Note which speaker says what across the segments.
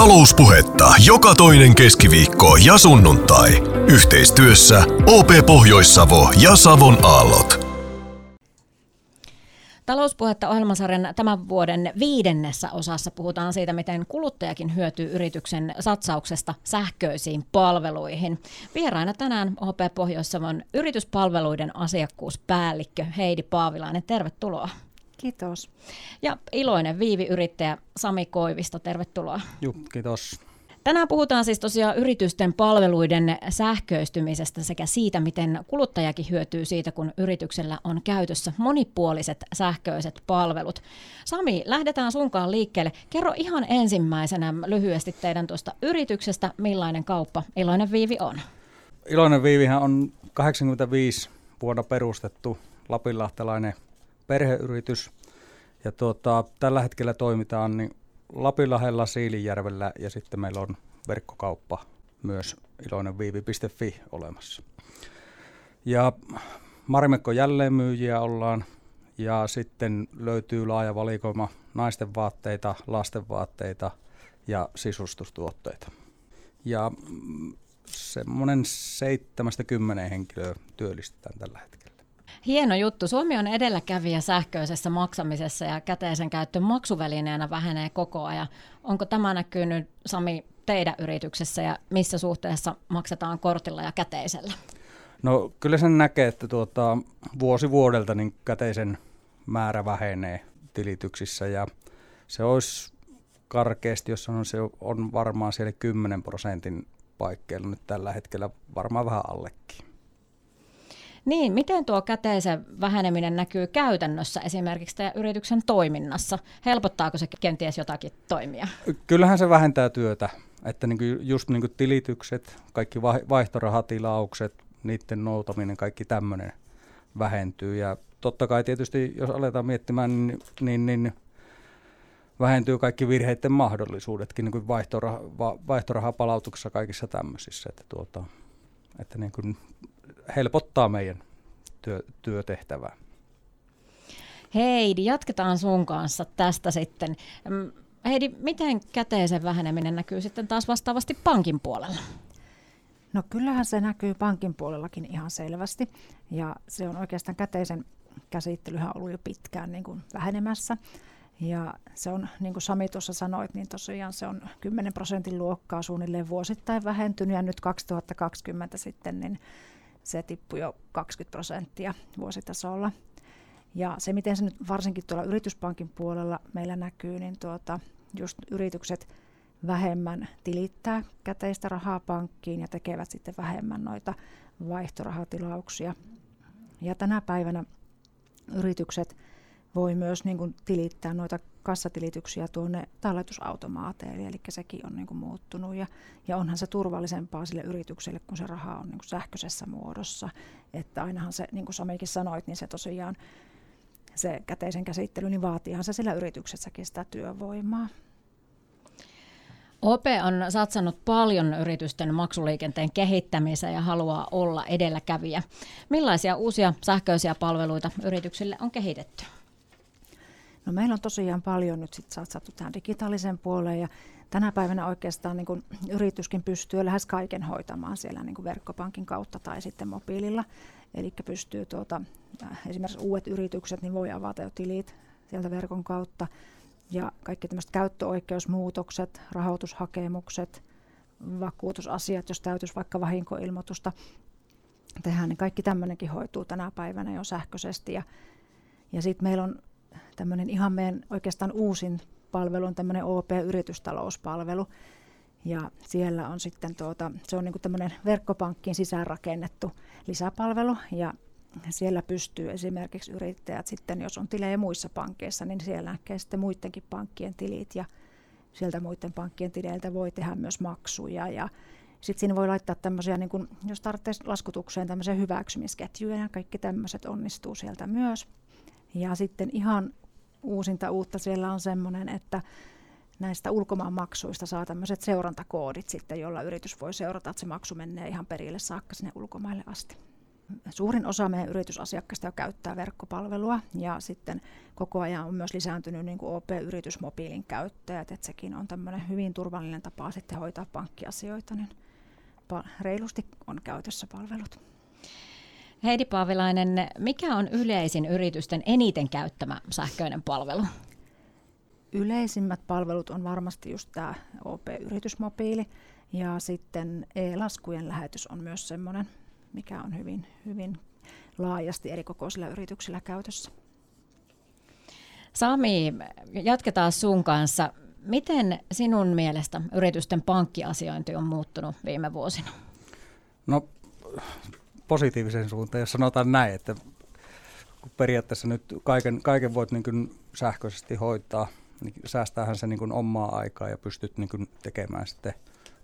Speaker 1: Talouspuhetta joka toinen keskiviikko ja sunnuntai. Yhteistyössä OP Pohjois-Savo ja Savon Aallot.
Speaker 2: Talouspuhetta ohjelmasarjan tämän vuoden viidennessä osassa puhutaan siitä, miten kuluttajakin hyötyy yrityksen satsauksesta sähköisiin palveluihin. Vieraina tänään OP Pohjois-Savon yrityspalveluiden asiakkuuspäällikkö Heidi Paavilainen. Tervetuloa.
Speaker 3: Kiitos.
Speaker 2: Ja iloinen Viivi-yrittäjä Sami Koivisto, tervetuloa.
Speaker 4: Joo, kiitos.
Speaker 2: Tänään puhutaan siis tosiaan yritysten palveluiden sähköistymisestä sekä siitä, miten kuluttajakin hyötyy siitä, kun yrityksellä on käytössä monipuoliset sähköiset palvelut. Sami, lähdetään sunkaan liikkeelle. Kerro ihan ensimmäisenä lyhyesti teidän tuosta yrityksestä, millainen kauppa Iloinen Viivi on.
Speaker 4: Iloinen Viivihän on 85 vuonna perustettu lapinlahtelainen perheyritys. Ja tuota, tällä hetkellä toimitaan niin Lapinlahdella, Siilinjärvellä ja sitten meillä on verkkokauppa myös iloinenviivi.fi olemassa. Ja Marimekko jälleenmyyjiä ollaan ja sitten löytyy laaja valikoima naisten vaatteita, lasten vaatteita ja sisustustuotteita. Ja semmoinen 70 henkilöä työllistetään tällä hetkellä.
Speaker 2: Hieno juttu. Suomi on edelläkävijä sähköisessä maksamisessa ja käteisen käyttö maksuvälineenä vähenee koko ajan. Onko tämä näkynyt, Sami, teidän yrityksessä ja missä suhteessa maksetaan kortilla ja käteisellä?
Speaker 4: No kyllä sen näkee, että tuota, vuosi vuodelta niin käteisen määrä vähenee tilityksissä ja se olisi karkeasti, jos sanon, se on varmaan siellä 10 prosentin paikkeilla nyt tällä hetkellä, varmaan vähän allekin.
Speaker 2: Niin, miten tuo käteisen väheneminen näkyy käytännössä esimerkiksi teidän yrityksen toiminnassa? Helpottaako se kenties jotakin toimia?
Speaker 4: Kyllähän se vähentää työtä, että niin just niin kuin tilitykset, kaikki vaihtorahatilaukset, niiden noutaminen, kaikki tämmöinen vähentyy. Ja totta kai tietysti, jos aletaan miettimään, niin, niin, niin vähentyy kaikki virheiden mahdollisuudetkin niin kuin vaihtoraha, va, vaihtorahapalautuksessa kaikissa tämmöisissä. Että, tuota, että niin kuin helpottaa meidän työ, työtehtävää.
Speaker 2: Heidi, jatketaan sun kanssa tästä sitten. Heidi, miten käteisen väheneminen näkyy sitten taas vastaavasti pankin puolella?
Speaker 3: No kyllähän se näkyy pankin puolellakin ihan selvästi. Ja se on oikeastaan käteisen käsittelyhän ollut jo pitkään niin kuin vähenemässä. Ja se on, niin kuin Sami tuossa sanoit, niin tosiaan se on 10 prosentin luokkaa suunnilleen vuosittain vähentynyt ja nyt 2020 sitten niin se tippui jo 20 prosenttia vuositasolla. Ja se, miten se nyt varsinkin tuolla yrityspankin puolella meillä näkyy, niin tuota, just yritykset vähemmän tilittää käteistä rahaa pankkiin ja tekevät sitten vähemmän noita vaihtorahatilauksia. Ja tänä päivänä yritykset voi myös niin kuin tilittää noita kassatilityksiä tuonne talletusautomaateille, eli sekin on niin kuin muuttunut. Ja, ja onhan se turvallisempaa sille yritykselle, kun se raha on niin kuin sähköisessä muodossa. Että ainahan se, niin kuin Samikin sanoit, niin se tosiaan se käteisen käsittely, niin vaatiihan se sillä yrityksessäkin sitä työvoimaa.
Speaker 2: OP on satsannut paljon yritysten maksuliikenteen kehittämiseen ja haluaa olla edelläkävijä. Millaisia uusia sähköisiä palveluita yrityksille on kehitetty?
Speaker 3: No meillä on tosiaan paljon nyt sit satsattu tähän digitaaliseen puoleen ja tänä päivänä oikeastaan niin kun yrityskin pystyy lähes kaiken hoitamaan siellä niin verkkopankin kautta tai sitten mobiililla. Eli pystyy tuota, äh, esimerkiksi uudet yritykset niin voi avata jo tilit sieltä verkon kautta ja kaikki tämmöiset käyttöoikeusmuutokset, rahoitushakemukset, vakuutusasiat, jos täytyisi vaikka vahinkoilmoitusta tehdä, niin kaikki tämmöinenkin hoituu tänä päivänä jo sähköisesti. Ja, ja sitten meillä on tämmöinen ihan meidän oikeastaan uusin palvelu on tämmöinen OP-yritystalouspalvelu. Ja siellä on sitten tuota, se on niin tämmöinen verkkopankkiin sisäänrakennettu lisäpalvelu ja siellä pystyy esimerkiksi yrittäjät sitten, jos on tilejä muissa pankkeissa, niin siellä näkee sitten muidenkin pankkien tilit ja sieltä muiden pankkien tileiltä voi tehdä myös maksuja ja sitten siinä voi laittaa tämmöisiä, niin kun, jos tarvitsee laskutukseen tämmöisiä hyväksymisketjuja ja kaikki tämmöiset onnistuu sieltä myös. Ja sitten ihan uusinta uutta siellä on semmoinen, että näistä ulkomaanmaksuista saa tämmöiset seurantakoodit sitten, jolla yritys voi seurata, että se maksu menee ihan perille saakka sinne ulkomaille asti. suurin osa meidän yritysasiakkaista jo käyttää verkkopalvelua ja sitten koko ajan on myös lisääntynyt niin kuin OP-yritysmobiilin käyttäjät, että sekin on tämmöinen hyvin turvallinen tapa sitten hoitaa pankkiasioita, niin reilusti on käytössä palvelut.
Speaker 2: Heidi Paavilainen, mikä on yleisin yritysten eniten käyttämä sähköinen palvelu?
Speaker 3: Yleisimmät palvelut on varmasti just tämä OP-yritysmobiili ja sitten e-laskujen lähetys on myös semmoinen, mikä on hyvin, hyvin laajasti eri kokoisilla yrityksillä käytössä.
Speaker 2: Sami, jatketaan sun kanssa. Miten sinun mielestä yritysten pankkiasiointi on muuttunut viime vuosina?
Speaker 4: No positiivisen suuntaan, jos sanotaan näin, että kun periaatteessa nyt kaiken, kaiken voit niin sähköisesti hoitaa, niin säästäähän se niin omaa aikaa ja pystyt niin tekemään sitten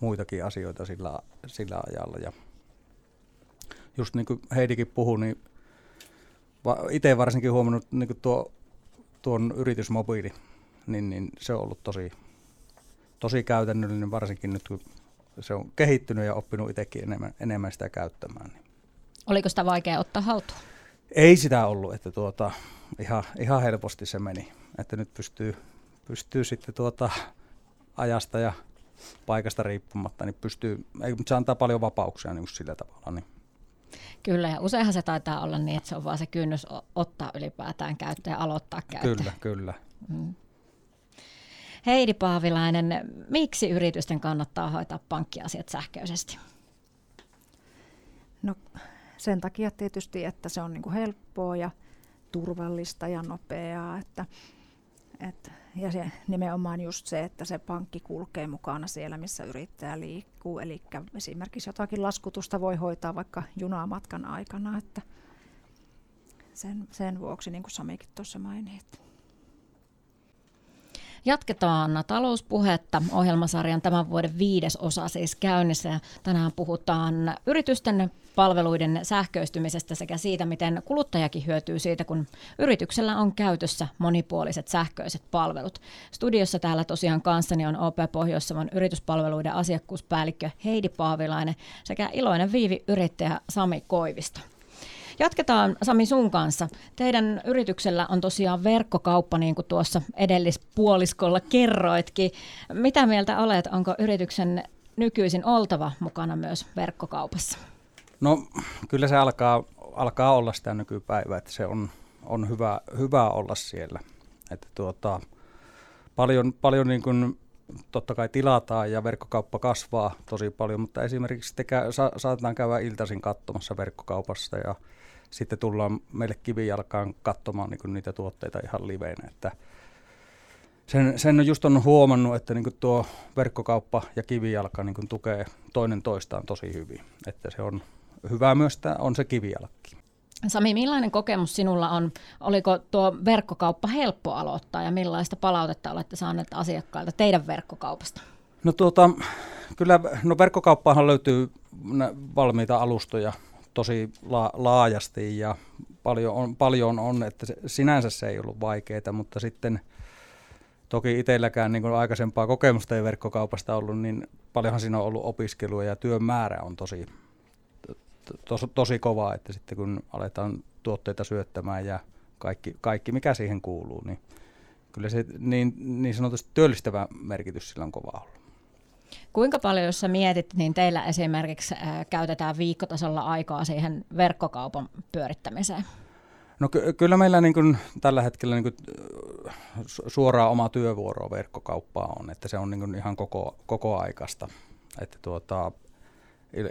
Speaker 4: muitakin asioita sillä, sillä ajalla. Ja just niin kuin Heidikin puhui, niin itse varsinkin huomannut niin tuo, tuon yritysmobiili, niin, niin se on ollut tosi, tosi käytännöllinen, varsinkin nyt kun se on kehittynyt ja oppinut itsekin enemmän, enemmän sitä käyttämään. Niin.
Speaker 2: Oliko sitä vaikea ottaa haltuun?
Speaker 4: Ei sitä ollut, että tuota, ihan, ihan helposti se meni. Että nyt pystyy, pystyy sitten tuota ajasta ja paikasta riippumatta, niin pystyy, ei, mutta se antaa paljon vapauksia niin sillä tavalla. Niin.
Speaker 2: Kyllä, ja useinhan se taitaa olla niin, että se on vaan se kynnys ottaa ylipäätään käyttöön ja aloittaa käyttöön.
Speaker 4: Kyllä, kyllä. Mm.
Speaker 2: Heidi Paavilainen, miksi yritysten kannattaa hoitaa pankkiasiat sähköisesti?
Speaker 3: No sen takia tietysti, että se on niin kuin helppoa ja turvallista ja nopeaa. Että, että, ja se, nimenomaan just se, että se pankki kulkee mukana siellä, missä yrittäjä liikkuu. Eli esimerkiksi jotakin laskutusta voi hoitaa vaikka junamatkan aikana. Että sen, sen vuoksi, niin kuin Samikin tuossa mainitsi.
Speaker 2: Jatketaan talouspuhetta. Ohjelmasarjan tämän vuoden viides osa siis käynnissä. Tänään puhutaan yritysten palveluiden sähköistymisestä sekä siitä, miten kuluttajakin hyötyy siitä, kun yrityksellä on käytössä monipuoliset sähköiset palvelut. Studiossa täällä tosiaan kanssani on OP pohjois yrityspalveluiden asiakkuuspäällikkö Heidi Paavilainen sekä iloinen viivi-yrittäjä Sami Koivisto. Jatketaan Sami sun kanssa. Teidän yrityksellä on tosiaan verkkokauppa, niin kuin tuossa edellispuoliskolla kerroitkin. Mitä mieltä olet, onko yrityksen nykyisin oltava mukana myös verkkokaupassa?
Speaker 4: No kyllä se alkaa, alkaa olla sitä nykypäivää, että se on, on hyvä, hyvä olla siellä. Että tuota, paljon, paljon niin kuin totta kai tilataan ja verkkokauppa kasvaa tosi paljon, mutta esimerkiksi te kä- sa- saatetaan käydä iltaisin katsomassa verkkokaupassa ja sitten tullaan meille kivijalkaan katsomaan niin niitä tuotteita ihan liveinä. Että sen, sen just on huomannut, että niin tuo verkkokauppa ja kivijalka niin tukee toinen toistaan tosi hyvin. Että se on hyvä myös, on se kivijalkki.
Speaker 2: Sami, millainen kokemus sinulla on? Oliko tuo verkkokauppa helppo aloittaa ja millaista palautetta olette saaneet asiakkailta teidän verkkokaupasta?
Speaker 4: No tuota, kyllä no verkkokauppaahan löytyy valmiita alustoja tosi la- laajasti ja paljon on, paljon on, että se, sinänsä se ei ollut vaikeaa, mutta sitten toki itselläkään niin kuin aikaisempaa kokemusta ei verkkokaupasta ollut, niin paljonhan siinä on ollut opiskelua ja työn määrä on tosi, tos, tosi kova, että sitten kun aletaan tuotteita syöttämään ja kaikki, kaikki mikä siihen kuuluu, niin kyllä se niin, niin sanotusti työllistävä merkitys sillä on kova ollut.
Speaker 2: Kuinka paljon, jos sä mietit, niin teillä esimerkiksi ää, käytetään viikkotasolla aikaa siihen verkkokaupan pyörittämiseen?
Speaker 4: No ky- kyllä meillä niin kuin tällä hetkellä niin kuin suoraan oma työvuoroa verkkokauppaa on, että se on niin kuin ihan koko, koko aikasta. Että tuota,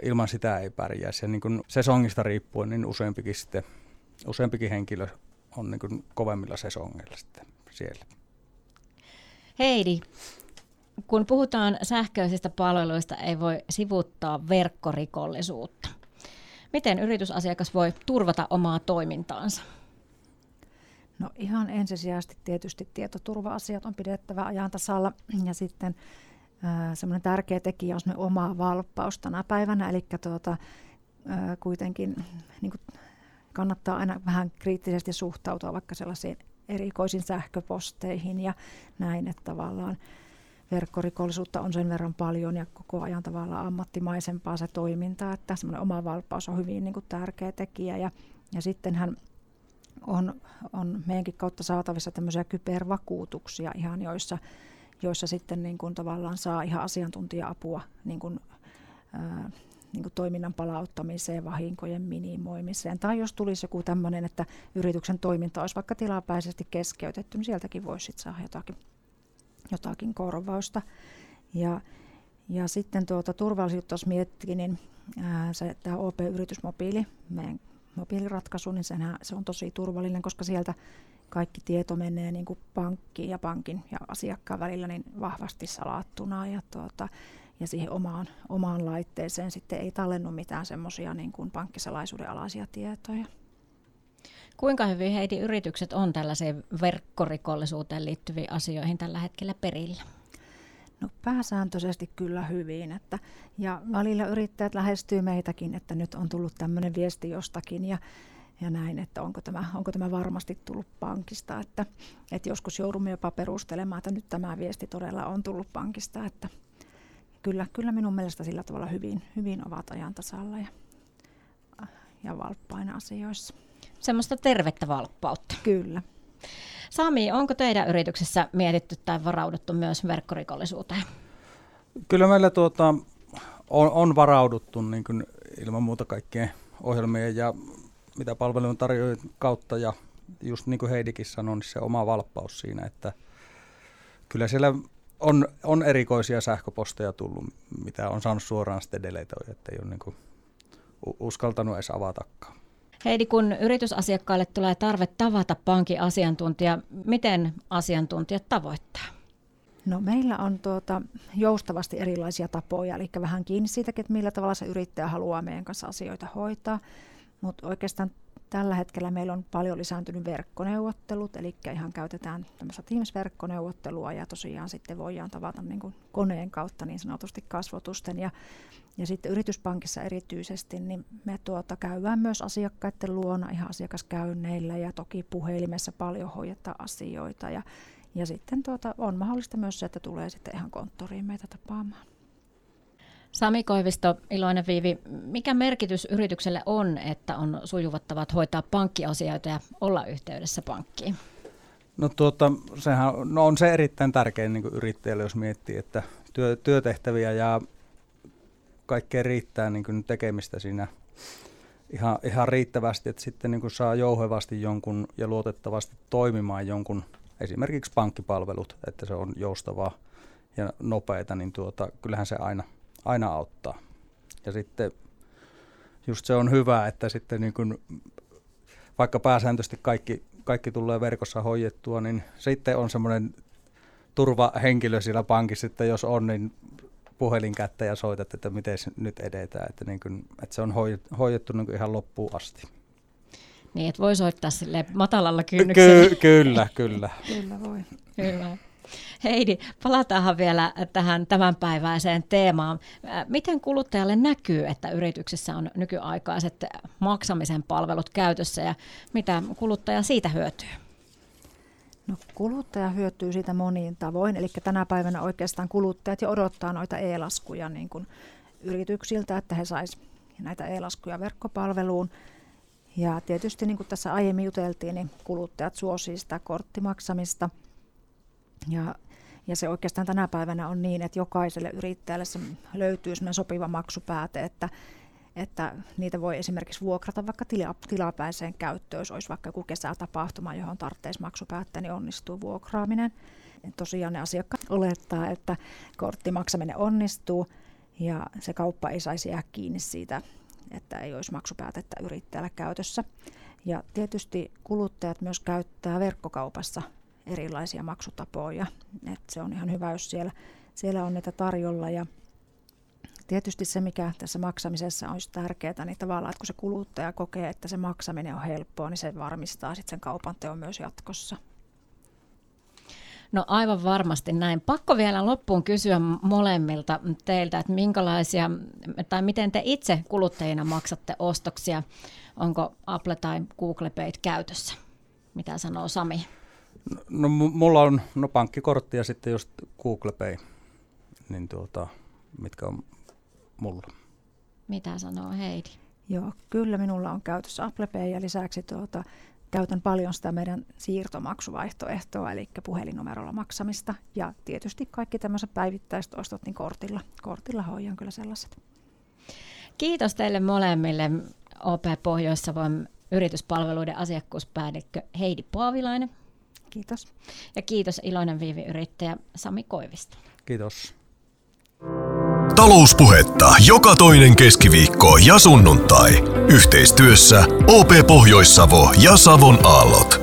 Speaker 4: ilman sitä ei pärjäisi. Ja niin kuin sesongista riippuen, niin useampikin, sitten, useampikin henkilö on niin kuin kovemmilla sesongeilla sitten siellä.
Speaker 2: Heidi, kun puhutaan sähköisistä palveluista, ei voi sivuttaa verkkorikollisuutta. Miten yritysasiakas voi turvata omaa toimintaansa?
Speaker 3: No ihan ensisijaisesti tietysti tietoturva-asiat on pidettävä ajan tasalla ja sitten semmoinen tärkeä tekijä on oma valppaus tänä päivänä, eli tuota, kuitenkin niin kuin kannattaa aina vähän kriittisesti suhtautua vaikka sellaisiin erikoisiin sähköposteihin ja näin, että tavallaan verkkorikollisuutta on sen verran paljon ja koko ajan tavallaan ammattimaisempaa se toiminta, että semmoinen oma valppaus on hyvin niin kuin tärkeä tekijä. Ja, ja sittenhän on, on meidänkin kautta saatavissa tämmöisiä kybervakuutuksia ihan, joissa, joissa sitten niin kuin tavallaan saa ihan asiantuntija-apua niin kuin, ää, niin kuin toiminnan palauttamiseen, vahinkojen minimoimiseen. Tai jos tulisi joku tämmöinen, että yrityksen toiminta olisi vaikka tilapäisesti keskeytetty, niin sieltäkin voisi sitten saada jotakin, jotakin korvausta. Ja, ja sitten tuota turvallisuutta, jos miettii, niin ää, se, tämä OP-yritysmobiili, meidän mobiiliratkaisu, niin senhän, se on tosi turvallinen, koska sieltä kaikki tieto menee niin kuin pankkiin ja pankin ja asiakkaan välillä niin vahvasti salattuna ja, tuota, ja siihen omaan, omaan laitteeseen sitten ei tallennu mitään semmoisia niin kuin pankkisalaisuuden alaisia tietoja.
Speaker 2: Kuinka hyvin Heidi yritykset on tällaiseen verkkorikollisuuteen liittyviin asioihin tällä hetkellä perillä?
Speaker 3: No pääsääntöisesti kyllä hyvin. Että, ja välillä yrittäjät lähestyy meitäkin, että nyt on tullut tämmöinen viesti jostakin ja, ja näin, että onko tämä, onko tämä varmasti tullut pankista. Että, että joskus joudumme jopa perustelemaan, että nyt tämä viesti todella on tullut pankista. Että kyllä, kyllä minun mielestä sillä tavalla hyvin, hyvin ovat ajan tasalla ja, ja valppaina asioissa.
Speaker 2: Semmoista tervettä valppautta.
Speaker 3: Kyllä.
Speaker 2: Sami, onko teidän yrityksessä mietitty tai varauduttu myös verkkorikollisuuteen?
Speaker 4: Kyllä meillä tuota, on, on varauduttu niin kuin ilman muuta kaikkien ohjelmien ja mitä palvelun tarjoajien kautta ja just niin kuin Heidikin sanoi, niin se oma valppaus siinä, että kyllä siellä on, on erikoisia sähköposteja tullut, mitä on saanut suoraan sitten deletoida, että ei ole niin kuin uskaltanut edes avatakaan.
Speaker 2: Heidi, kun yritysasiakkaille tulee tarve tavata pankin asiantuntija, miten asiantuntijat tavoittaa?
Speaker 3: No meillä on tuota, joustavasti erilaisia tapoja, eli vähän kiinni siitä, että millä tavalla se yrittäjä haluaa meidän kanssa asioita hoitaa. Mutta oikeastaan tällä hetkellä meillä on paljon lisääntynyt verkkoneuvottelut, eli ihan käytetään tämmöistä Teams-verkkoneuvottelua ja tosiaan sitten voidaan tavata niin kuin koneen kautta niin sanotusti kasvotusten. Ja ja sitten yrityspankissa erityisesti, niin me tuota käydään myös asiakkaiden luona ihan asiakaskäynneillä ja toki puhelimessa paljon hoidetaan asioita. Ja, ja sitten tuota, on mahdollista myös se, että tulee sitten ihan konttoriin meitä tapaamaan.
Speaker 2: Sami Koivisto, Iloinen Viivi, mikä merkitys yritykselle on, että on sujuvat tavat hoitaa pankkiasioita ja olla yhteydessä pankkiin?
Speaker 4: No, tuota, sehän no on se erittäin tärkeä niin yrittäjälle, jos miettii, että työ, työtehtäviä ja kaikkea riittää niin kuin tekemistä siinä ihan, ihan riittävästi, että sitten niin kuin saa jouhevasti jonkun ja luotettavasti toimimaan jonkun, esimerkiksi pankkipalvelut, että se on joustavaa ja nopeita, niin tuota, kyllähän se aina, aina auttaa. Ja sitten just se on hyvä, että sitten niin kuin, vaikka pääsääntöisesti kaikki, kaikki tulee verkossa hoidettua, niin sitten on semmoinen turvahenkilö siellä pankissa, että jos on, niin puhelin kättä ja soitat, että miten nyt edetään, että, niin kuin, että se on hoidettu niin kuin ihan loppuun asti.
Speaker 2: Niin, että voi soittaa sille matalalla kynnyksellä.
Speaker 4: Ky- kyllä, kyllä.
Speaker 3: kyllä voi.
Speaker 2: Hyvä. Heidi, palataanhan vielä tähän tämänpäiväiseen teemaan. Miten kuluttajalle näkyy, että yrityksessä on nykyaikaiset maksamisen palvelut käytössä ja mitä kuluttaja siitä hyötyy?
Speaker 3: No, kuluttaja hyötyy siitä moniin tavoin, eli tänä päivänä oikeastaan kuluttajat jo odottaa noita e-laskuja niin kuin yrityksiltä, että he saisivat näitä e-laskuja verkkopalveluun. Ja tietysti niin kuin tässä aiemmin juteltiin, niin kuluttajat suosii sitä korttimaksamista. Ja, ja se oikeastaan tänä päivänä on niin, että jokaiselle yrittäjälle se löytyy sopiva maksupääte, että että niitä voi esimerkiksi vuokrata vaikka tila, tilapäiseen käyttöön, jos olisi vaikka joku kesätapahtuma, johon tarvitsisi maksupäättää, niin onnistuu vuokraaminen. Tosiaan ne asiakkaat olettaa, että korttimaksaminen onnistuu ja se kauppa ei saisi jää kiinni siitä, että ei olisi maksupäätettä yrittäjällä käytössä. Ja tietysti kuluttajat myös käyttää verkkokaupassa erilaisia maksutapoja. Et se on ihan hyvä, jos siellä, siellä on niitä tarjolla ja Tietysti se, mikä tässä maksamisessa olisi tärkeää, niin tavallaan, että kun se kuluttaja kokee, että se maksaminen on helppoa, niin se varmistaa sitten sen kaupan teon myös jatkossa.
Speaker 2: No aivan varmasti näin. Pakko vielä loppuun kysyä molemmilta teiltä, että minkälaisia tai miten te itse kuluttajina maksatte ostoksia. Onko Apple tai Google Pay käytössä? Mitä sanoo Sami?
Speaker 4: No, no mulla on no, pankkikortti ja sitten just Google Pay niin tuota, mitkä on mulla.
Speaker 2: Mitä sanoo Heidi?
Speaker 3: Joo, kyllä minulla on käytössä Apple Pay ja lisäksi tuota, käytän paljon sitä meidän siirtomaksuvaihtoehtoa, eli puhelinnumerolla maksamista. Ja tietysti kaikki tämmöiset päivittäiset ostot, niin kortilla, kortilla hoidan kyllä sellaiset.
Speaker 2: Kiitos teille molemmille OP Pohjois-Savon yrityspalveluiden asiakkuuspäällikkö Heidi Paavilainen.
Speaker 3: Kiitos.
Speaker 2: Ja kiitos Iloinen Viivi-yrittäjä Sami Koivisto.
Speaker 4: Kiitos.
Speaker 1: Talouspuhetta joka toinen keskiviikko ja sunnuntai. Yhteistyössä OP Pohjois-Savo ja Savon Aallot.